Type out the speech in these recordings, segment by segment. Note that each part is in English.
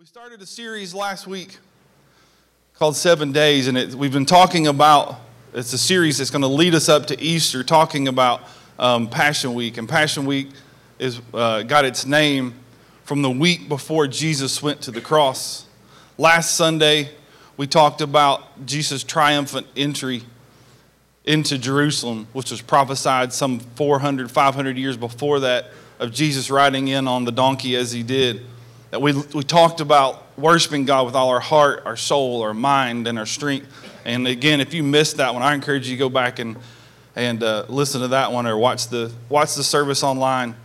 We started a series last week called Seven Days, and it, we've been talking about it's a series that's going to lead us up to Easter, talking about um, Passion Week. And Passion Week is, uh, got its name from the week before Jesus went to the cross. Last Sunday, we talked about Jesus' triumphant entry into Jerusalem, which was prophesied some 400, 500 years before that, of Jesus riding in on the donkey as he did that we, we talked about worshiping God with all our heart, our soul, our mind, and our strength. And again, if you missed that one, I encourage you to go back and, and uh, listen to that one or watch the, watch the service online.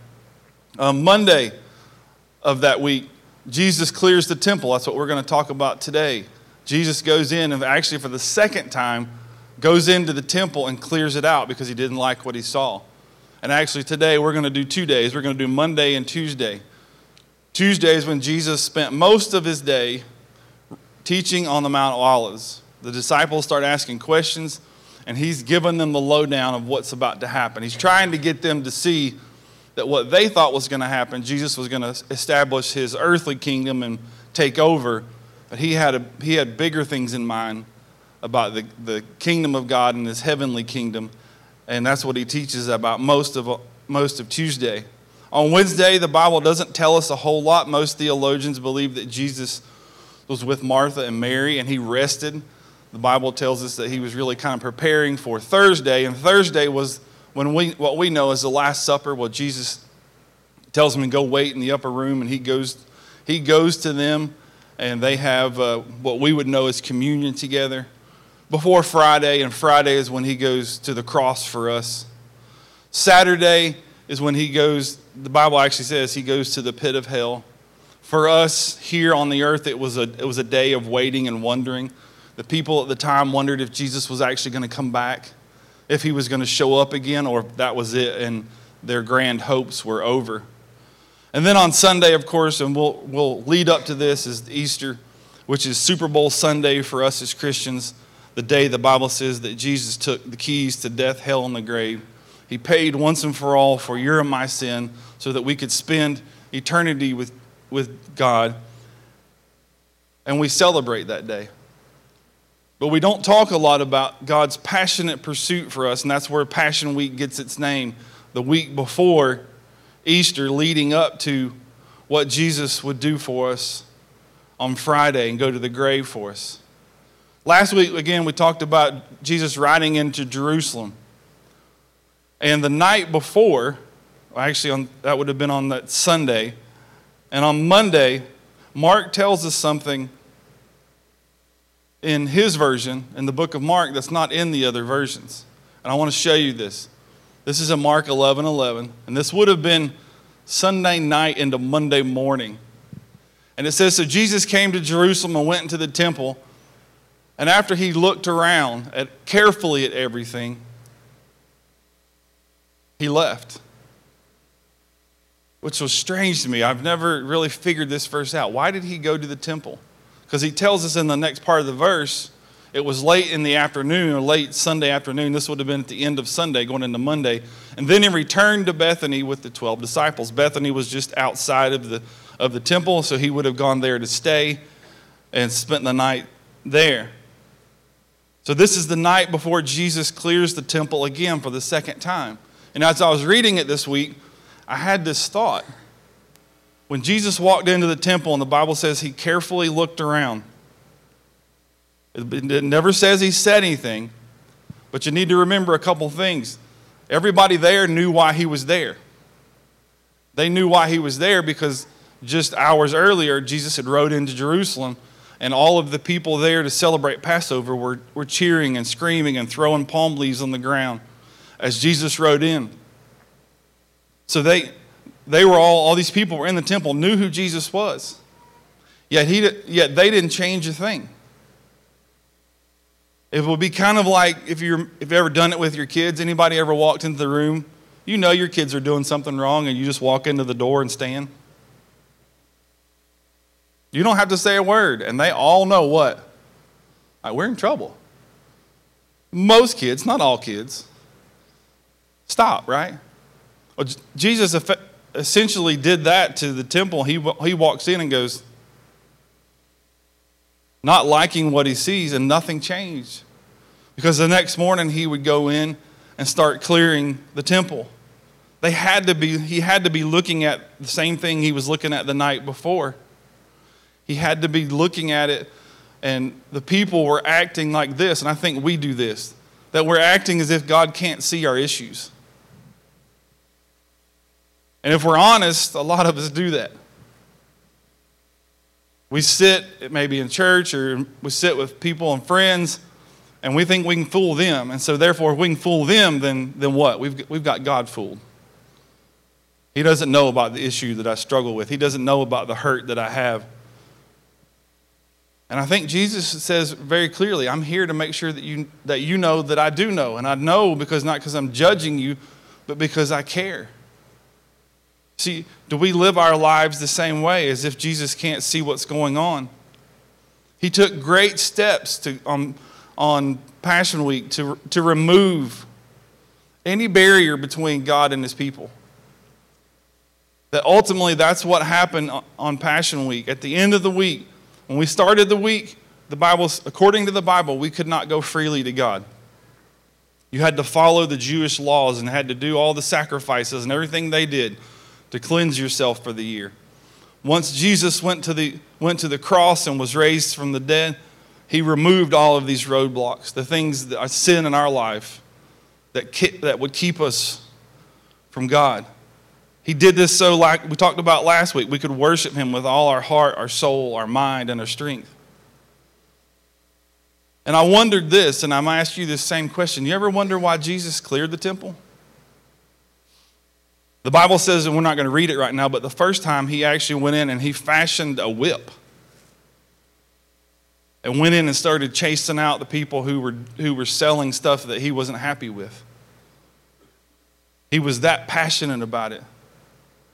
Um, Monday of that week, Jesus clears the temple. That's what we're going to talk about today. Jesus goes in and actually, for the second time, goes into the temple and clears it out because he didn't like what he saw. And actually, today we're going to do two days. We're going to do Monday and Tuesday. Tuesday is when Jesus spent most of his day teaching on the Mount of Olives. The disciples start asking questions, and he's given them the lowdown of what's about to happen. He's trying to get them to see that what they thought was going to happen, Jesus was going to establish his earthly kingdom and take over. But he had, a, he had bigger things in mind about the, the kingdom of God and his heavenly kingdom. And that's what he teaches about most of, most of Tuesday. On Wednesday, the Bible doesn't tell us a whole lot. Most theologians believe that Jesus was with Martha and Mary and he rested. The Bible tells us that he was really kind of preparing for Thursday, and Thursday was when we what we know as the Last Supper. Well, Jesus tells them to go wait in the upper room, and he goes he goes to them, and they have uh, what we would know as communion together before Friday, and Friday is when he goes to the cross for us. Saturday is when he goes the Bible actually says he goes to the pit of hell. For us here on the earth, it was a, it was a day of waiting and wondering. The people at the time wondered if Jesus was actually going to come back, if he was going to show up again, or if that was it and their grand hopes were over. And then on Sunday, of course, and we'll, we'll lead up to this, is Easter, which is Super Bowl Sunday for us as Christians, the day the Bible says that Jesus took the keys to death, hell, and the grave. He paid once and for all for your and my sin so that we could spend eternity with, with God. And we celebrate that day. But we don't talk a lot about God's passionate pursuit for us, and that's where Passion Week gets its name. The week before Easter, leading up to what Jesus would do for us on Friday and go to the grave for us. Last week, again, we talked about Jesus riding into Jerusalem. And the night before, actually, on, that would have been on that Sunday. And on Monday, Mark tells us something in his version, in the book of Mark, that's not in the other versions. And I want to show you this. This is in Mark 11 11. And this would have been Sunday night into Monday morning. And it says So Jesus came to Jerusalem and went into the temple. And after he looked around at, carefully at everything, he left which was strange to me. I've never really figured this verse out. Why did he go to the temple? Because he tells us in the next part of the verse, it was late in the afternoon or late Sunday afternoon. This would have been at the end of Sunday, going into Monday. And then he returned to Bethany with the 12 disciples. Bethany was just outside of the, of the temple, so he would have gone there to stay and spent the night there. So, this is the night before Jesus clears the temple again for the second time. And as I was reading it this week, I had this thought. When Jesus walked into the temple, and the Bible says he carefully looked around, it never says he said anything, but you need to remember a couple things. Everybody there knew why he was there. They knew why he was there because just hours earlier, Jesus had rode into Jerusalem, and all of the people there to celebrate Passover were, were cheering and screaming and throwing palm leaves on the ground as Jesus rode in. So they, they were all, all these people were in the temple, knew who Jesus was. Yet, he, yet they didn't change a thing. It would be kind of like if, you're, if you've ever done it with your kids. Anybody ever walked into the room? You know your kids are doing something wrong and you just walk into the door and stand. You don't have to say a word, and they all know what? We're in trouble. Most kids, not all kids, stop, right? Well, Jesus essentially did that to the temple. He, he walks in and goes, not liking what he sees, and nothing changed. Because the next morning he would go in and start clearing the temple. They had to be, he had to be looking at the same thing he was looking at the night before. He had to be looking at it, and the people were acting like this, and I think we do this that we're acting as if God can't see our issues. And if we're honest, a lot of us do that. We sit it may be in church or we sit with people and friends and we think we can fool them. And so, therefore, if we can fool them, then, then what? We've, we've got God fooled. He doesn't know about the issue that I struggle with, He doesn't know about the hurt that I have. And I think Jesus says very clearly, I'm here to make sure that you, that you know that I do know. And I know because not because I'm judging you, but because I care. See, do we live our lives the same way as if Jesus can't see what's going on? He took great steps to, um, on Passion Week to, to remove any barrier between God and his people. That ultimately, that's what happened on Passion Week. At the end of the week, when we started the week, the Bible, according to the Bible, we could not go freely to God. You had to follow the Jewish laws and had to do all the sacrifices and everything they did to cleanse yourself for the year. Once Jesus went to the, went to the cross and was raised from the dead, he removed all of these roadblocks, the things that are sin in our life that, that would keep us from God. He did this so, like we talked about last week, we could worship Him with all our heart, our soul, our mind, and our strength. And I wondered this, and I'm going to ask you this same question. You ever wonder why Jesus cleared the temple? The Bible says, and we're not going to read it right now, but the first time he actually went in and he fashioned a whip and went in and started chasing out the people who were, who were selling stuff that he wasn't happy with. He was that passionate about it.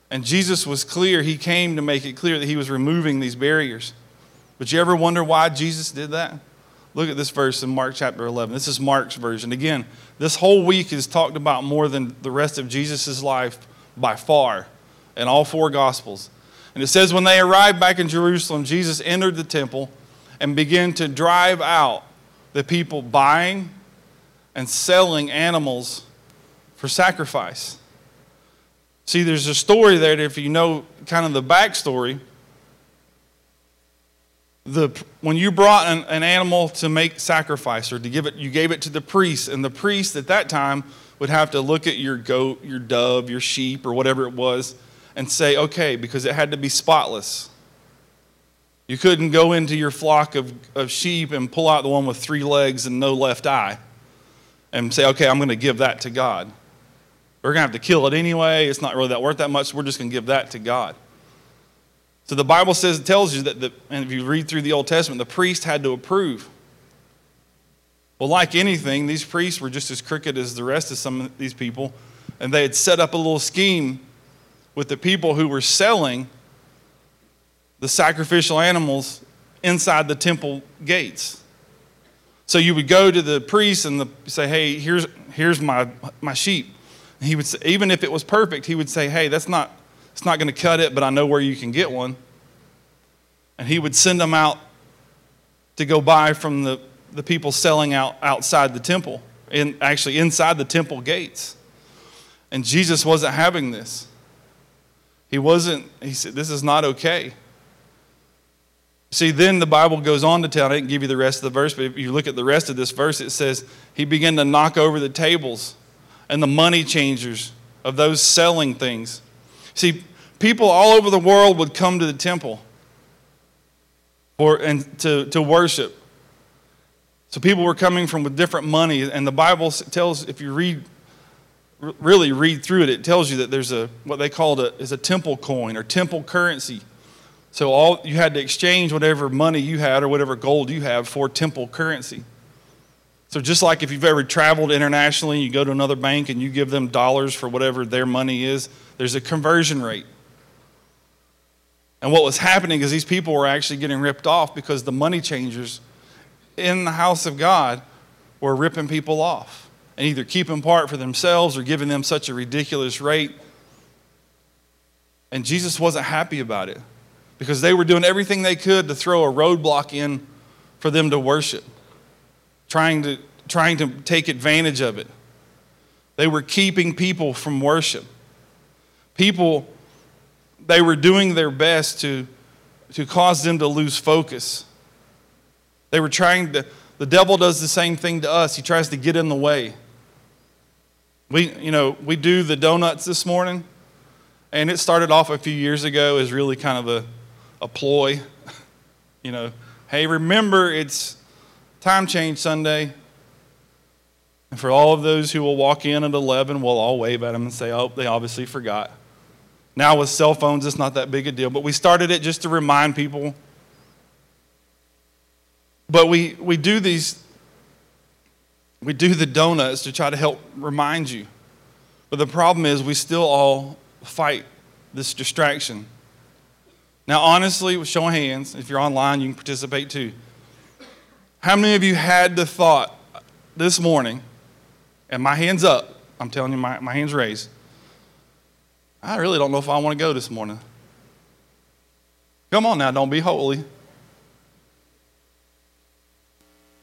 And Jesus was clear, he came to make it clear that he was removing these barriers. But you ever wonder why Jesus did that? Look at this verse in Mark chapter 11. This is Mark's version. Again, this whole week is talked about more than the rest of Jesus' life by far in all four Gospels. And it says, when they arrived back in Jerusalem, Jesus entered the temple and began to drive out the people buying and selling animals for sacrifice. See, there's a story there that if you know kind of the backstory, the, when you brought an, an, animal to make sacrifice or to give it, you gave it to the priest, and the priest at that time would have to look at your goat, your dove, your sheep, or whatever it was, and say, okay, because it had to be spotless. You couldn't go into your flock of, of sheep and pull out the one with three legs and no left eye and say, okay, I'm going to give that to God. We're going to have to kill it anyway. It's not really that worth that much. We're just going to give that to God. So the Bible says, it tells you that, the, and if you read through the Old Testament, the priest had to approve. Well, like anything, these priests were just as crooked as the rest of some of these people, and they had set up a little scheme with the people who were selling the sacrificial animals inside the temple gates. So you would go to the priest and the, say, "Hey, here's here's my my sheep." he would say, even if it was perfect, he would say, Hey, that's not, it's not going to cut it, but I know where you can get one. And he would send them out to go buy from the, the people selling out outside the temple, in, actually inside the temple gates. And Jesus wasn't having this. He wasn't, he said, This is not okay. See, then the Bible goes on to tell, I didn't give you the rest of the verse, but if you look at the rest of this verse, it says, He began to knock over the tables and the money changers of those selling things. See, people all over the world would come to the temple for, and to, to worship. So people were coming from with different money, and the Bible tells, if you read, really read through it, it tells you that there's a what they called a is a temple coin or temple currency. So all you had to exchange whatever money you had or whatever gold you have for temple currency. So, just like if you've ever traveled internationally, you go to another bank and you give them dollars for whatever their money is, there's a conversion rate. And what was happening is these people were actually getting ripped off because the money changers in the house of God were ripping people off and either keeping part for themselves or giving them such a ridiculous rate. And Jesus wasn't happy about it because they were doing everything they could to throw a roadblock in for them to worship, trying to, trying to take advantage of it. They were keeping people from worship. People, they were doing their best to, to cause them to lose focus. They were trying to, the devil does the same thing to us. He tries to get in the way. We, you know, we do the donuts this morning, and it started off a few years ago as really kind of a, a ploy. you know, hey, remember it's time change Sunday. And for all of those who will walk in at 11, we'll all wave at them and say, oh, they obviously forgot. Now, with cell phones, it's not that big a deal. But we started it just to remind people. But we, we do these, we do the donuts to try to help remind you. But the problem is, we still all fight this distraction. Now, honestly, with show of hands, if you're online, you can participate too. How many of you had the thought this morning and my hand's up. I'm telling you, my, my hand's raised. I really don't know if I want to go this morning. Come on now, don't be holy.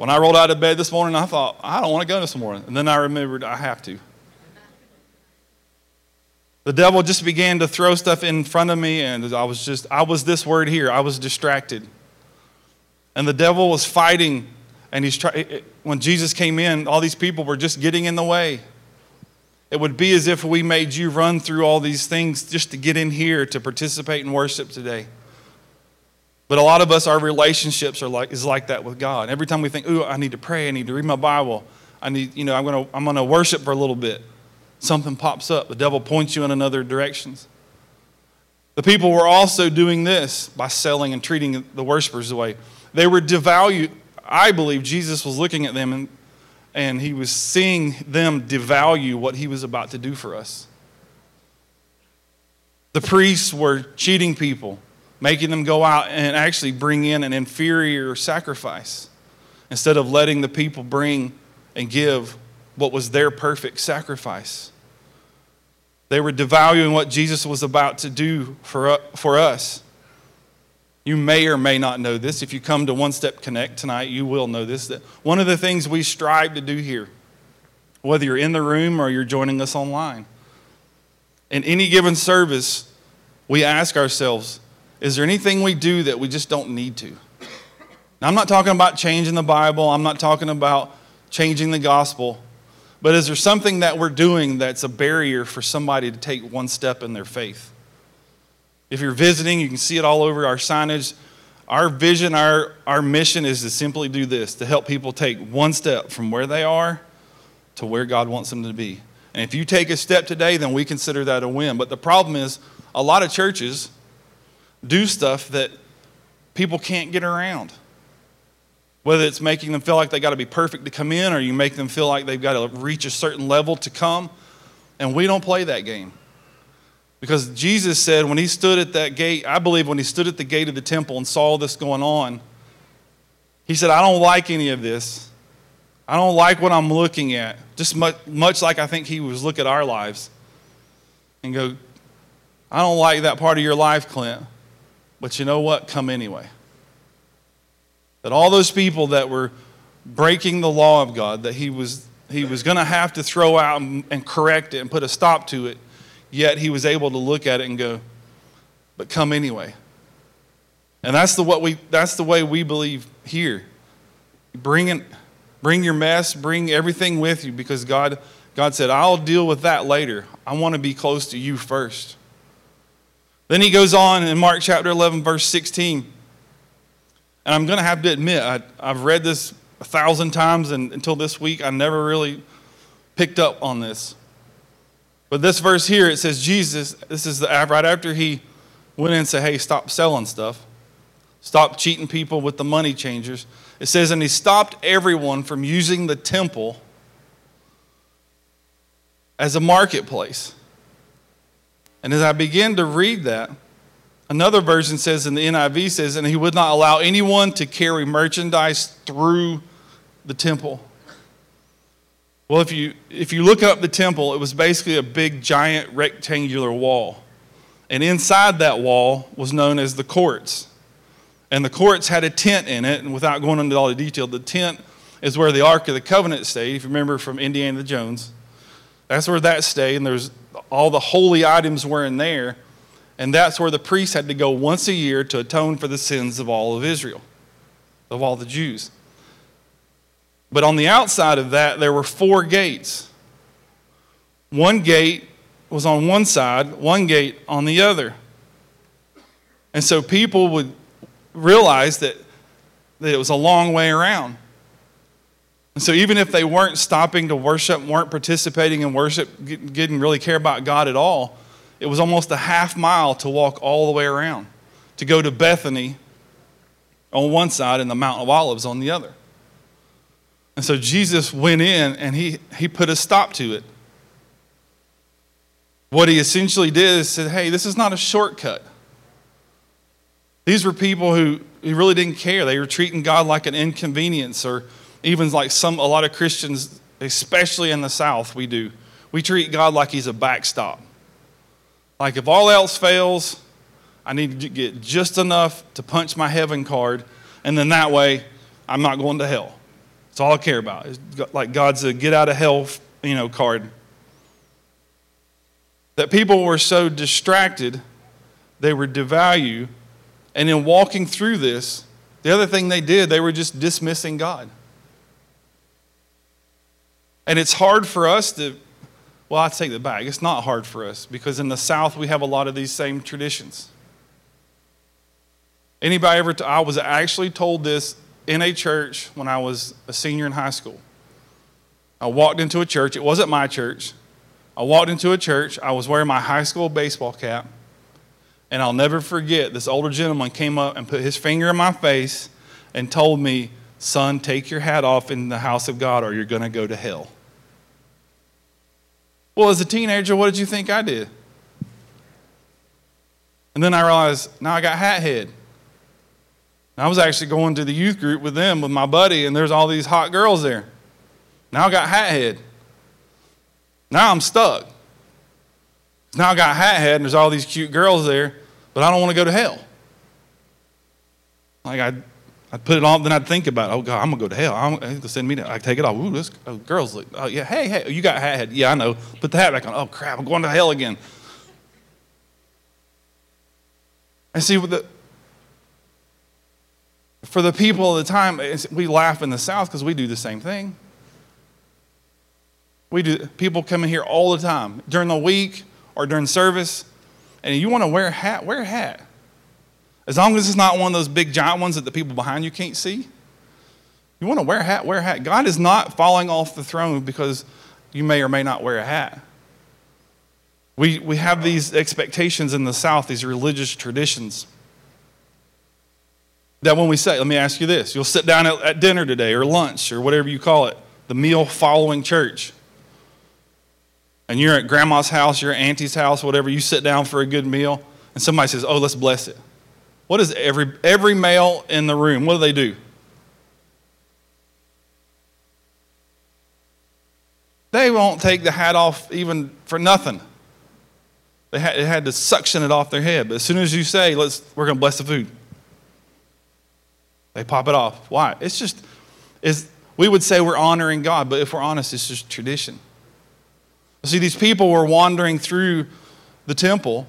When I rolled out of bed this morning, I thought, I don't want to go this morning. And then I remembered I have to. The devil just began to throw stuff in front of me, and I was just, I was this word here. I was distracted. And the devil was fighting and he's trying, when Jesus came in, all these people were just getting in the way. It would be as if we made you run through all these things just to get in here to participate in worship today. But a lot of us, our relationships are like, is like that with God. Every time we think, ooh, I need to pray, I need to read my Bible, I need, you know, I'm gonna, I'm gonna worship for a little bit. Something pops up. The devil points you in another directions. The people were also doing this by selling and treating the worshipers way They were devalued, I believe Jesus was looking at them and, and he was seeing them devalue what he was about to do for us. The priests were cheating people, making them go out and actually bring in an inferior sacrifice instead of letting the people bring and give what was their perfect sacrifice. They were devaluing what Jesus was about to do for, for us. You may or may not know this. If you come to One Step Connect tonight, you will know this. That one of the things we strive to do here, whether you're in the room or you're joining us online, in any given service, we ask ourselves, is there anything we do that we just don't need to? Now, I'm not talking about changing the Bible, I'm not talking about changing the gospel, but is there something that we're doing that's a barrier for somebody to take one step in their faith? If you're visiting, you can see it all over our signage. Our vision, our, our mission is to simply do this to help people take one step from where they are to where God wants them to be. And if you take a step today, then we consider that a win. But the problem is, a lot of churches do stuff that people can't get around. Whether it's making them feel like they got to be perfect to come in, or you make them feel like they've got to reach a certain level to come. And we don't play that game. Because Jesus said when he stood at that gate, I believe when he stood at the gate of the temple and saw this going on, he said, I don't like any of this. I don't like what I'm looking at. Just much, much like I think he was look at our lives and go, I don't like that part of your life, Clint. But you know what? Come anyway. That all those people that were breaking the law of God, that he was, he was going to have to throw out and, and correct it and put a stop to it Yet he was able to look at it and go, but come anyway. And that's the, what we, that's the way we believe here. Bring, it, bring your mess, bring everything with you because God, God said, I'll deal with that later. I want to be close to you first. Then he goes on in Mark chapter 11, verse 16. And I'm going to have to admit, I, have read this a thousand times, and until this week, I never really picked up on this. But this verse here, it says Jesus, this is the, right after he went in and said, hey, stop selling stuff. Stop cheating people with the money changers. It says, and he stopped everyone from using the temple as a marketplace. And as I begin to read that, another version says and the NIV says, and he would not allow anyone to carry merchandise through the temple. Well, if you, if you look up the temple, it was basically a big, giant, rectangular wall. And inside that wall was known as the courts. And the courts had a tent in it, and without going into all the detail, the tent is where the Ark of the Covenant stayed. If you remember from Indiana Jones, that's where that stayed, and there's all the holy items were in there, and that's where the priests had to go once a year to atone for the sins of all of Israel, of all the Jews. But on the outside of that, there were four gates. One gate was on one side, one gate on the other. And so people would realize that, that it was a long way around. And so even if they weren't stopping to worship, weren't participating in worship, didn't really care about God at all, it was almost a half mile to walk all the way around, to go to Bethany on one side and the Mount of Olives on the other. And so Jesus went in and he, he put a stop to it. What he essentially did is said, hey, this is not a shortcut. These were people who, who really didn't care. They were treating God like an inconvenience, or even like some a lot of Christians, especially in the South, we do. We treat God like he's a backstop. Like if all else fails, I need to get just enough to punch my heaven card, and then that way I'm not going to hell. That's all I care about. It's like God's a get out of hell, you know, card. That people were so distracted, they were devalue and in walking through this, the other thing they did, they were just dismissing God. And it's hard for us to, well, I take that back. It's not hard for us because in the South we have a lot of these same traditions. Anybody ever, t- I was actually told this in a church when I was a senior in high school. I walked into a church, it wasn't my church. I walked into a church, I was wearing my high school baseball cap. And I'll never forget, this older gentleman came up and put his finger in my face and told me, Son, take your hat off in the house of God or you're going to go to hell. Well, as a teenager, what did you think I did? And then I realized, now I got hat head. I was actually going to the youth group with them, with my buddy, and there's all these hot girls there. Now I got hat head. Now I'm stuck. Now I got hat head, and there's all these cute girls there but I don't want to go to hell. Like I'd, I'd put it on, then I'd think about, oh God, I'm gonna go to hell. I'm gonna send me. I take it off. Ooh, this oh, girls look. Oh yeah, hey, hey, you got hat head. Yeah, I know. Put the hat back on. Oh crap, I'm going to hell again. And see, the, for the people of the time, we laugh in the South because we do the same thing. We do. People come in here all the time during the week or during service and you want to wear a hat, wear a hat. As long as it's not one of those big giant ones that the people behind you can't see. You want to wear a hat, wear a hat. God is not falling off the throne because you may or may not wear a hat. We, we have these expectations in the South, these religious traditions. That when we say, let me ask you this you'll sit down at, at dinner today or lunch or whatever you call it, the meal following church and you're at grandma's house, your auntie's house, whatever, you sit down for a good meal, and somebody says, Oh, let's bless it. What is every, every male in the room? What do they do? They won't take the hat off even for nothing. They had, they had to suction it off their head. But as soon as you say, Let's, we're going to bless the food, they pop it off. Why? It's just, it's, we would say we're honoring God, but if we're honest, it's just tradition. See, these people were wandering through the temple,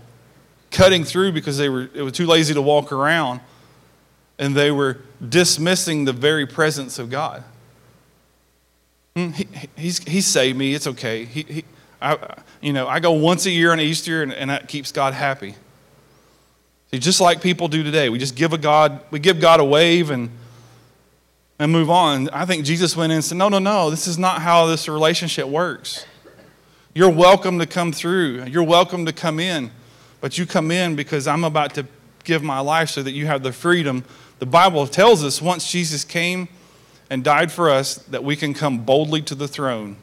cutting through because they were, it was too lazy to walk around, and they were dismissing the very presence of God. Hmm, he, he's, he saved me. It's okay. He, he, I, you know, I go once a year on Easter, and, and that keeps God happy. See, just like people do today, we just give a God, we give God a wave and and move on. I think Jesus went in and said, No, no, no, this is not how this relationship works. You're welcome to come through. You're welcome to come in. But you come in because I'm about to give my life so that you have the freedom. The Bible tells us once Jesus came and died for us that we can come boldly to the throne.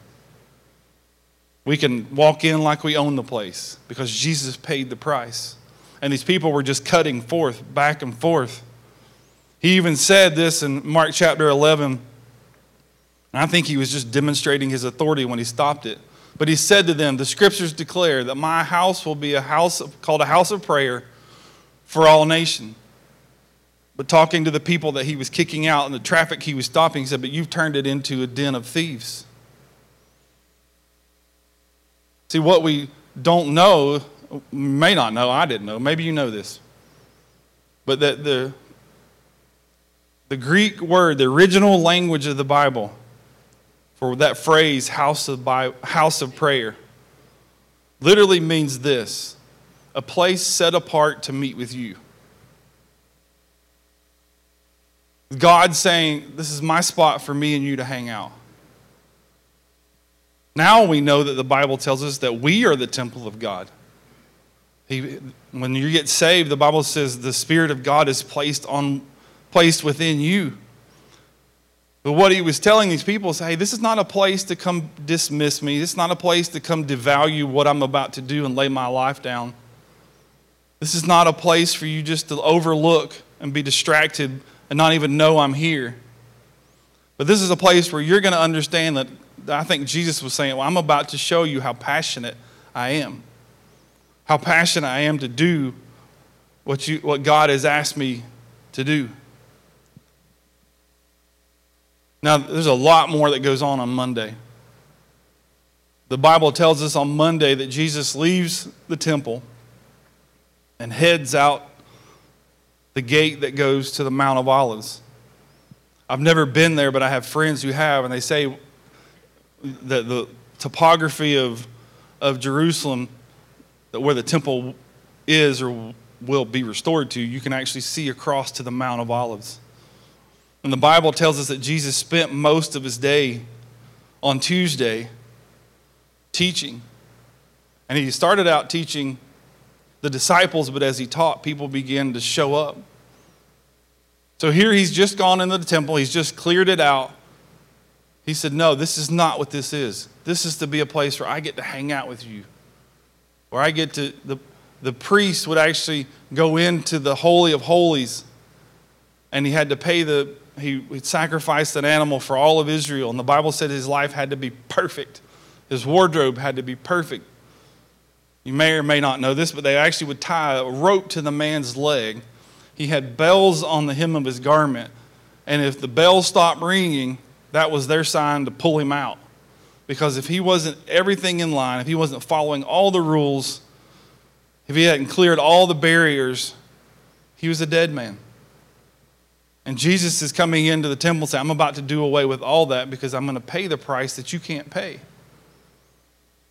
We can walk in like we own the place because Jesus paid the price. And these people were just cutting forth, back and forth. He even said this in Mark chapter 11. And I think he was just demonstrating his authority when he stopped it. But he said to them, The scriptures declare that my house will be a house of, called a house of prayer for all nations. But talking to the people that he was kicking out and the traffic he was stopping, he said, But you've turned it into a den of thieves. See, what we don't know, may not know, I didn't know, maybe you know this, but that the, the Greek word, the original language of the Bible for that phrase, house of, house of prayer, literally means this a place set apart to meet with you. God saying, This is my spot for me and you to hang out. Now we know that the Bible tells us that we are the temple of God. He, when you get saved, the Bible says the Spirit of God is placed, on, placed within you. But what he was telling these people is hey, this is not a place to come dismiss me. This is not a place to come devalue what I'm about to do and lay my life down. This is not a place for you just to overlook and be distracted and not even know I'm here. But this is a place where you're going to understand that I think Jesus was saying, well, I'm about to show you how passionate I am. How passionate I am to do what, you, what God has asked me to do. Now, there's a lot more that goes on on Monday. The Bible tells us on Monday that Jesus leaves the temple and heads out the gate that goes to the Mount of Olives. I've never been there, but I have friends who have, and they say that the topography of, of Jerusalem, where the temple is or will be restored to, you can actually see across to the Mount of Olives. And the Bible tells us that Jesus spent most of his day on Tuesday teaching. And he started out teaching the disciples, but as he taught, people began to show up. So here he's just gone into the temple, he's just cleared it out. He said, No, this is not what this is. This is to be a place where I get to hang out with you, where I get to, the, the priest would actually go into the Holy of Holies, and he had to pay the, he, sacrificed an animal for all of Israel, and the Bible said his life had to be perfect. His wardrobe had to be perfect. You may or may not know this, but they actually would tie a rope to the man's leg. He had bells on the hem of his garment. And if the bell stopped ringing, that was their sign to pull him out. Because if he wasn't everything in line, if he wasn't following all the rules, if he hadn't cleared all the barriers, he was a dead man. And Jesus is coming into the temple saying, I'm about to do away with all that because I'm going to pay the price that you can't pay.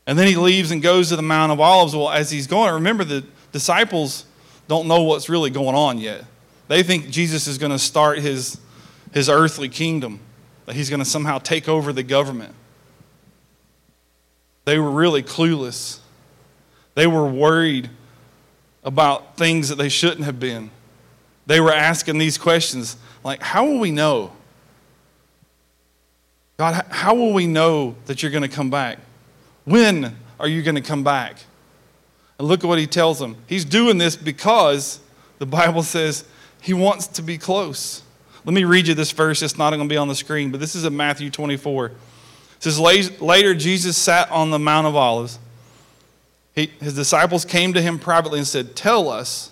And then he leaves and goes to the Mount of Olives. Well, as he's going, remember the disciples don't know what's really going on yet. They think Jesus is going to start his, his earthly kingdom, that he's going to somehow take over the government. They were really clueless. They were worried about things that they shouldn't have been. They were asking these questions like, How will we know? God, how will we know that you're going to come back? When are you going to come back? And look at what he tells them. He's doing this because the Bible says he wants to be close. Let me read you this verse. It's not going to be on the screen, but this is in Matthew 24. It says, Later, Jesus sat on the Mount of Olives. He, his disciples came to him privately and said, Tell us,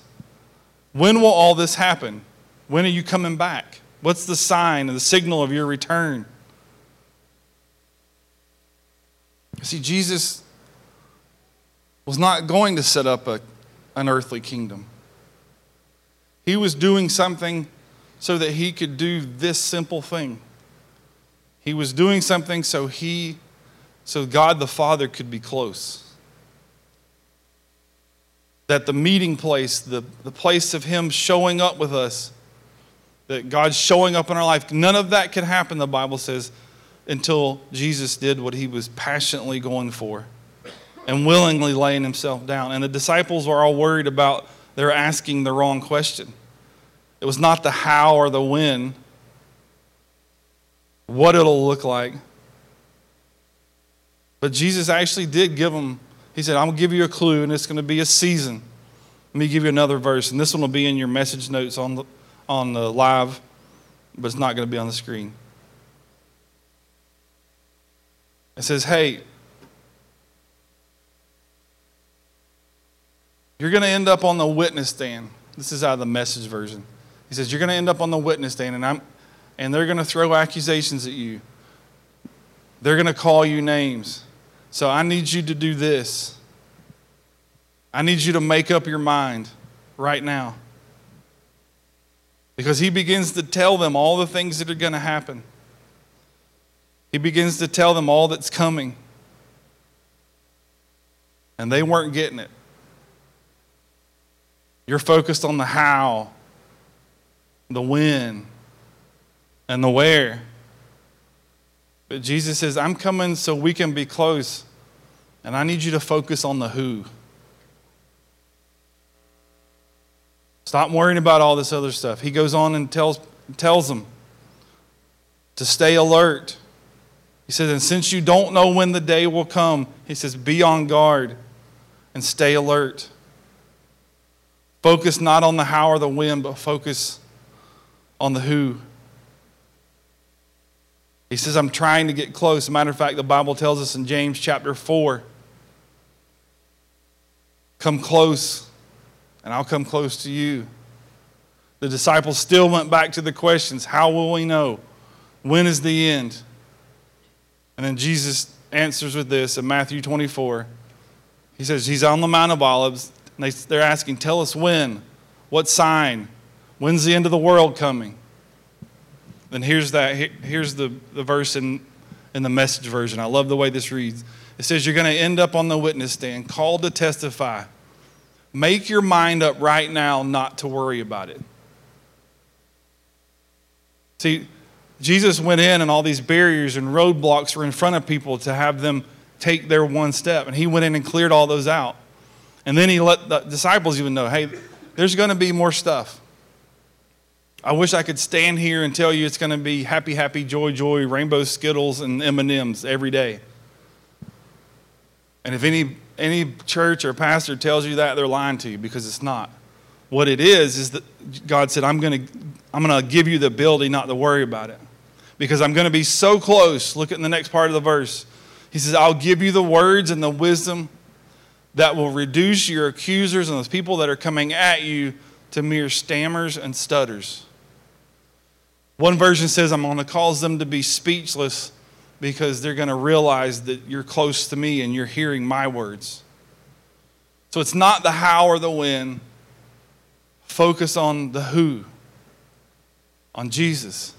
when will all this happen? When are you coming back? What's the sign and the signal of your return? See, Jesus was not going to set up a, an earthly kingdom. He was doing something so that he could do this simple thing. He was doing something so he so God the Father could be close. That the meeting place, the, the place of him showing up with us, that God's showing up in our life, none of that could happen, the Bible says, until Jesus did what he was passionately going for and willingly laying himself down. And the disciples were all worried about they're asking the wrong question. It was not the how or the when, what it'll look like. But Jesus actually did give them, he said, I'm going to give you a clue, and it's going to be a season. Let me give you another verse, and this one will be in your message notes on the, on the live, but it's not going to be on the screen. It says, hey, you're going to end up on the witness stand. This is out of the message version. He says, You're going to end up on the witness stand, and, I'm, and they're going to throw accusations at you. They're going to call you names. So I need you to do this. I need you to make up your mind right now. Because he begins to tell them all the things that are going to happen. He begins to tell them all that's coming. And they weren't getting it. You're focused on the how, the when, and the where. But Jesus says, I'm coming so we can be close, and I need you to focus on the who. Stop worrying about all this other stuff. He goes on and tells, tells them to stay alert. He says, and since you don't know when the day will come, he says, be on guard and stay alert. Focus not on the how or the when, but focus on the who. He says, I'm trying to get close. Matter of fact, the Bible tells us in James chapter 4 come close, and I'll come close to you. The disciples still went back to the questions how will we know? When is the end? And then Jesus answers with this in Matthew 24. He says, He's on the Mount of Olives, and they, are asking, Tell us when. What sign? When's the end of the world coming? Then here's that. Here's the, the verse in, in the message version. I love the way this reads. It says, You're going to end up on the witness stand, called to testify. Make your mind up right now not to worry about it. See, Jesus went in and all these barriers and roadblocks were in front of people to have them take their one step. And he went in and cleared all those out. And then he let the disciples even know hey, there's going to be more stuff. I wish I could stand here and tell you it's going to be happy, happy, joy, joy, rainbow Skittles and M&Ms every day. And if any, any church or pastor tells you that, they're lying to you because it's not. What it is, is that God said, I'm going to, I'm going to give you the ability not to worry about it. Because I'm going to be so close. Look at the next part of the verse. He says, I'll give you the words and the wisdom that will reduce your accusers and those people that are coming at you to mere stammers and stutters. One version says, I'm going to cause them to be speechless because they're going to realize that you're close to me and you're hearing my words. So it's not the how or the when. Focus on the who, on Jesus.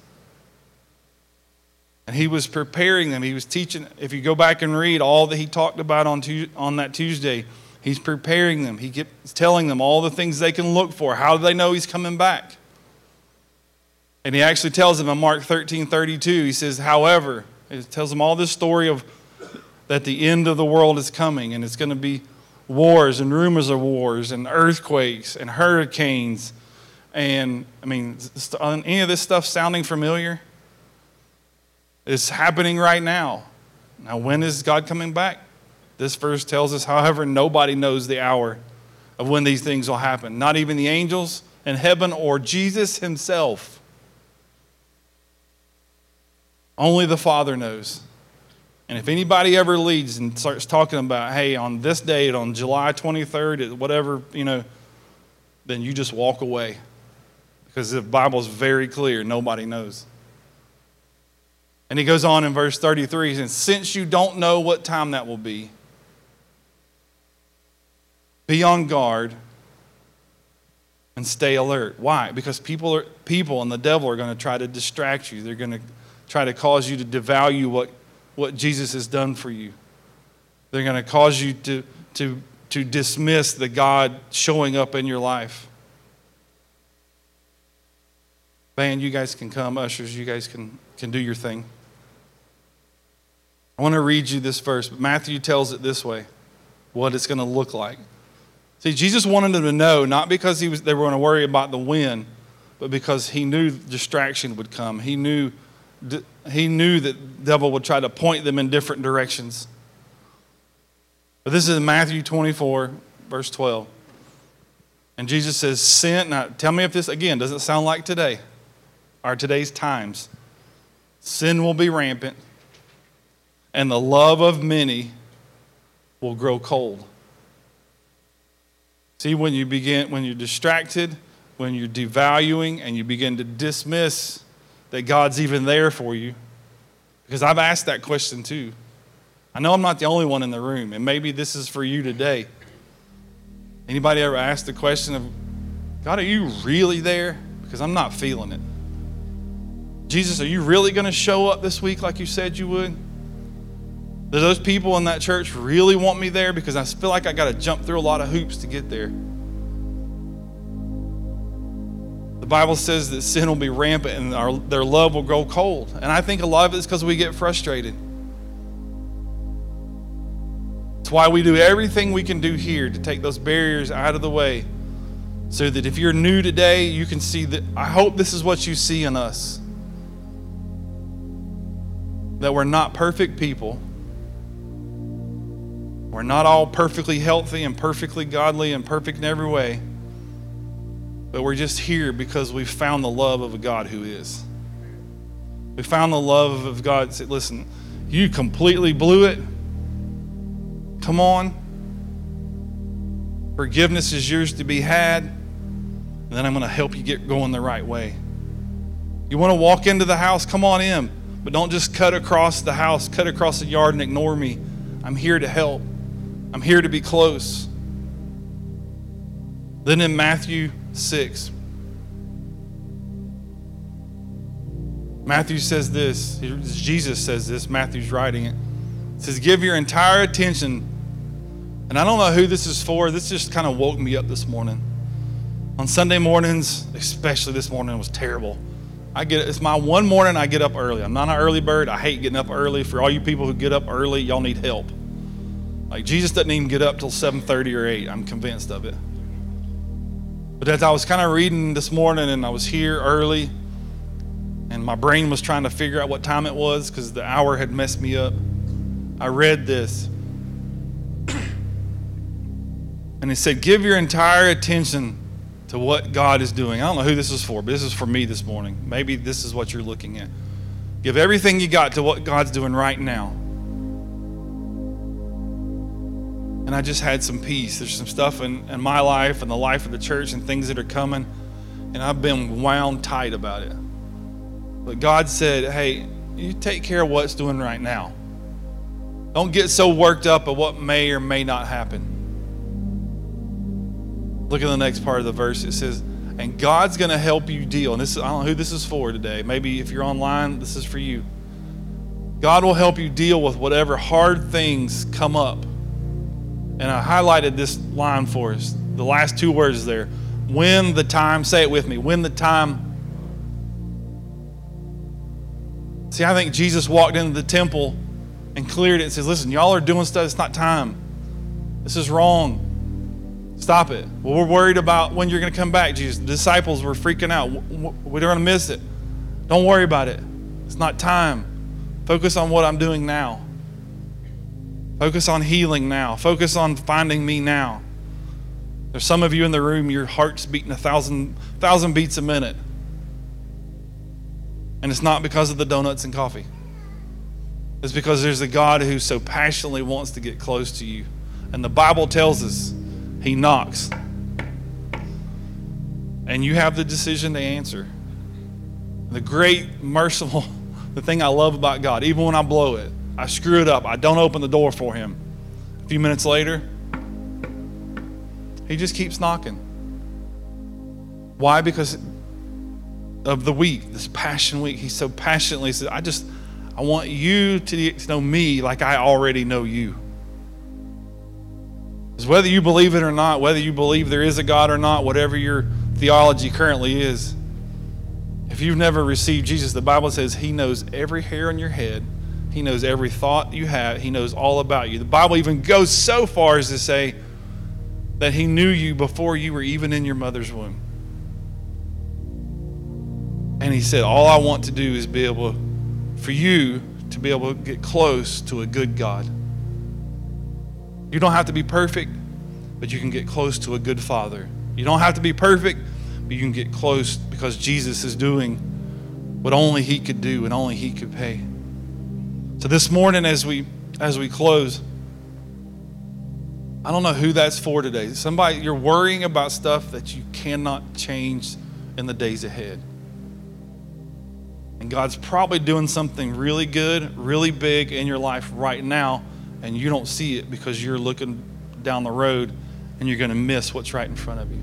And he was preparing them. He was teaching. If you go back and read all that he talked about on, on that Tuesday, he's preparing them. He keeps telling them all the things they can look for. How do they know he's coming back? And he actually tells them in Mark 13 32, he says, however, he tells them all this story of that the end of the world is coming and it's going to be wars and rumors of wars and earthquakes and hurricanes. And I mean, uh, any of this stuff sounding familiar? It's happening right now. Now, when is God coming back? This verse tells us, however, nobody knows the hour of when these things will happen. Not even the angels in heaven or Jesus himself. Only the Father knows. And if anybody ever leads and starts talking about, hey, on this date, on July 23rd, whatever, you know, then you just walk away. Because the Bible is very clear, nobody knows. And he goes on in verse 33 and since you don't know what time that will be, be on guard and stay alert. Why? Because people, are, people and the devil are going to try to distract you. They're going to try to cause you to devalue what, what Jesus has done for you. They're going to cause you to, to, to dismiss the God showing up in your life. Band, you guys can come. Ushers, you guys can, can do your thing. I want to read you this verse. but Matthew tells it this way what it's going to look like. See, Jesus wanted them to know, not because he was, they were going to worry about the when, but because he knew distraction would come. He knew he knew that the devil would try to point them in different directions. But this is Matthew 24, verse 12. And Jesus says, Sin, now tell me if this, again, doesn't sound like today or today's times. Sin will be rampant, and the love of many will grow cold. See, when you begin, when you're distracted, when you're devaluing and you begin to dismiss that God's even there for you? Because I've asked that question too. I know I'm not the only one in the room, and maybe this is for you today. Anybody ever asked the question of, God, are you really there? Because I'm not feeling it. Jesus, are you really going to show up this week like you said you would? Do those people in that church really want me there? Because I feel like I got to jump through a lot of hoops to get there. The Bible says that sin will be rampant and our, their love will grow cold. And I think a lot of it is because we get frustrated. It's why we do everything we can do here to take those barriers out of the way so that if you're new today, you can see that. I hope this is what you see in us that we're not perfect people. We're not all perfectly healthy and perfectly godly and perfect in every way. But we're just here because we found the love of a God who is. We found the love of God. Said, listen, you completely blew it. Come on. Forgiveness is yours to be had. And then I'm going to help you get going the right way. You want to walk into the house? Come on in. But don't just cut across the house, cut across the yard, and ignore me. I'm here to help, I'm here to be close. Then in Matthew 6. Matthew says this, Jesus says this, Matthew's writing it. It says, Give your entire attention. And I don't know who this is for. This just kind of woke me up this morning. On Sunday mornings, especially this morning, was terrible. I get it's my one morning I get up early. I'm not an early bird. I hate getting up early. For all you people who get up early, y'all need help. Like Jesus doesn't even get up till 7:30 or 8. I'm convinced of it. But as I was kind of reading this morning and I was here early, and my brain was trying to figure out what time it was because the hour had messed me up, I read this. and it said, Give your entire attention to what God is doing. I don't know who this is for, but this is for me this morning. Maybe this is what you're looking at. Give everything you got to what God's doing right now. And I just had some peace. There's some stuff in, in my life and the life of the church and things that are coming, and I've been wound tight about it. But God said, hey, you take care of what's doing right now. Don't get so worked up at what may or may not happen. Look at the next part of the verse. It says, and God's going to help you deal. And this is, I don't know who this is for today. Maybe if you're online, this is for you. God will help you deal with whatever hard things come up and I highlighted this line for us. The last two words there. When the time, say it with me, when the time. See, I think Jesus walked into the temple and cleared it and says, Listen, y'all are doing stuff, it's not time. This is wrong. Stop it. Well, we're worried about when you're going to come back, Jesus. The disciples were freaking out. We're going to miss it. Don't worry about it. It's not time. Focus on what I'm doing now. Focus on healing now. Focus on finding me now. There's some of you in the room, your heart's beating a thousand, thousand beats a minute. And it's not because of the donuts and coffee. It's because there's a God who so passionately wants to get close to you. And the Bible tells us he knocks. And you have the decision to answer. The great, merciful, the thing I love about God, even when I blow it, I screw it up. I don't open the door for him. A few minutes later, he just keeps knocking. Why? Because of the week, this passion week. He so passionately says, I just, I want you to know me like I already know you. Because whether you believe it or not, whether you believe there is a God or not, whatever your theology currently is, if you've never received Jesus, the Bible says He knows every hair on your head he knows every thought you have. He knows all about you. The Bible even goes so far as to say that He knew you before you were even in your mother's womb. And He said, All I want to do is be able, for you to be able to get close to a good God. You don't have to be perfect, but you can get close to a good Father. You don't have to be perfect, but you can get close because Jesus is doing what only He could do and only He could pay. So this morning, as we as we close, I don't know who that's for today. Somebody, you're worrying about stuff that you cannot change in the days ahead. And God's probably doing something really good, really big in your life right now, and you don't see it because you're looking down the road and you're going to miss what's right in front of you.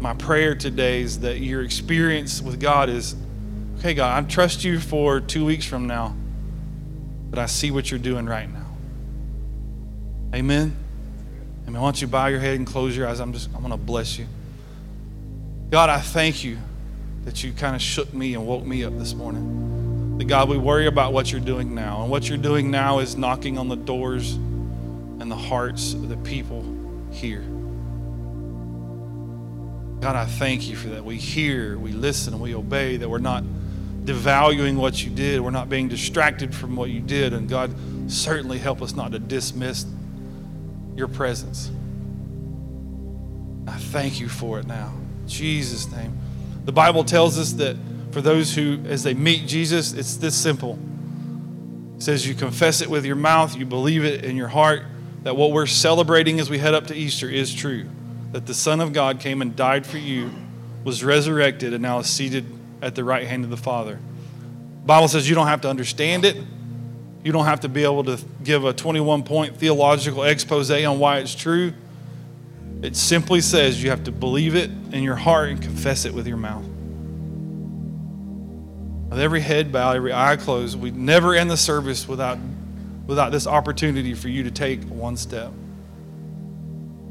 My prayer today is that your experience with God is okay, God, I trust you for two weeks from now, but I see what you're doing right now. Amen. Amen. Why don't you bow your head and close your eyes? I'm just, I'm going to bless you. God, I thank you that you kind of shook me and woke me up this morning. That God, we worry about what you're doing now. And what you're doing now is knocking on the doors and the hearts of the people here. God, I thank you for that. We hear, we listen, we obey, that we're not devaluing what you did. We're not being distracted from what you did. And God, certainly help us not to dismiss your presence. I thank you for it now. In Jesus' name. The Bible tells us that for those who, as they meet Jesus, it's this simple. It says you confess it with your mouth, you believe it in your heart, that what we're celebrating as we head up to Easter is true. That the Son of God came and died for you, was resurrected, and now is seated at the right hand of the Father. The Bible says you don't have to understand it. You don't have to be able to give a 21 point theological expose on why it's true. It simply says you have to believe it in your heart and confess it with your mouth. With every head bowed, every eye closed, we never end the service without, without this opportunity for you to take one step.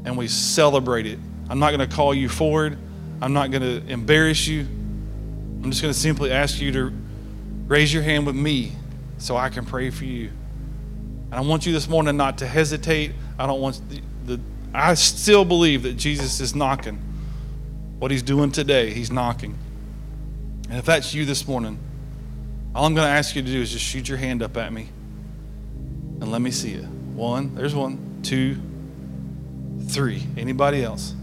And we celebrate it. I'm not going to call you forward. I'm not going to embarrass you. I'm just going to simply ask you to raise your hand with me so I can pray for you. And I want you this morning not to hesitate. I don't want the, the I still believe that Jesus is knocking. What he's doing today, he's knocking. And if that's you this morning, all I'm going to ask you to do is just shoot your hand up at me and let me see it. One, there's one, two, three. Anybody else?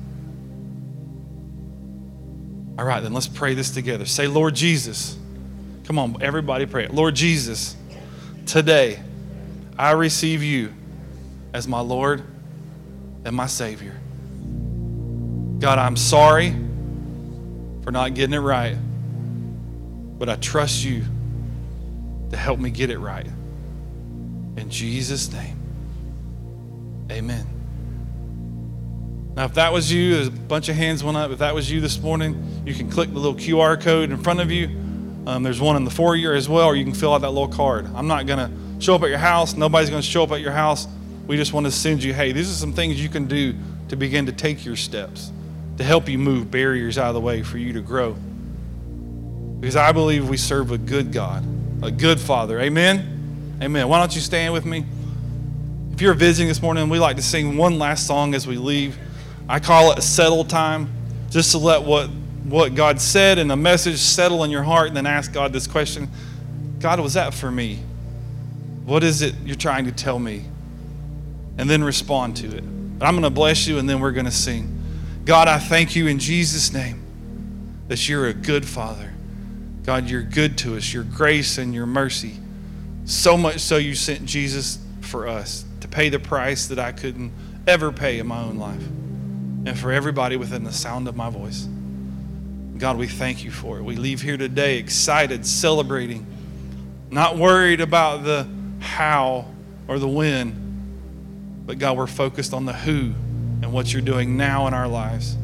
All right, then let's pray this together. Say, Lord Jesus. Come on, everybody pray it. Lord Jesus. Today, I receive you as my Lord and my Savior. God, I'm sorry for not getting it right, but I trust you to help me get it right. In Jesus' name, amen. Now, if that was you, there's a bunch of hands went up. If that was you this morning, you can click the little QR code in front of you um, there's one in the foyer as well, or you can fill out that little card. I'm not going to show up at your house. Nobody's going to show up at your house. We just want to send you, hey, these are some things you can do to begin to take your steps, to help you move barriers out of the way for you to grow. Because I believe we serve a good God, a good Father. Amen? Amen. Why don't you stand with me? If you're visiting this morning, we like to sing one last song as we leave. I call it a settle time, just to let what what God said and the message settle in your heart and then ask God this question God, was that for me? What is it you're trying to tell me? And then respond to it. I'm going to bless you and then we're going to sing. God, I thank you in Jesus' name that you're a good Father. God, you're good to us, your grace and your mercy. So much so you sent Jesus for us to pay the price that I couldn't ever pay in my own life. And for everybody within the sound of my voice. God, we thank you for it. We leave here today excited, celebrating, not worried about the how or the when, but God, we're focused on the who and what you're doing now in our lives.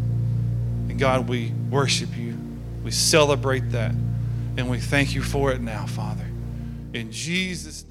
And God, we worship you. We celebrate that. And we thank you for it now, Father. In Jesus' name.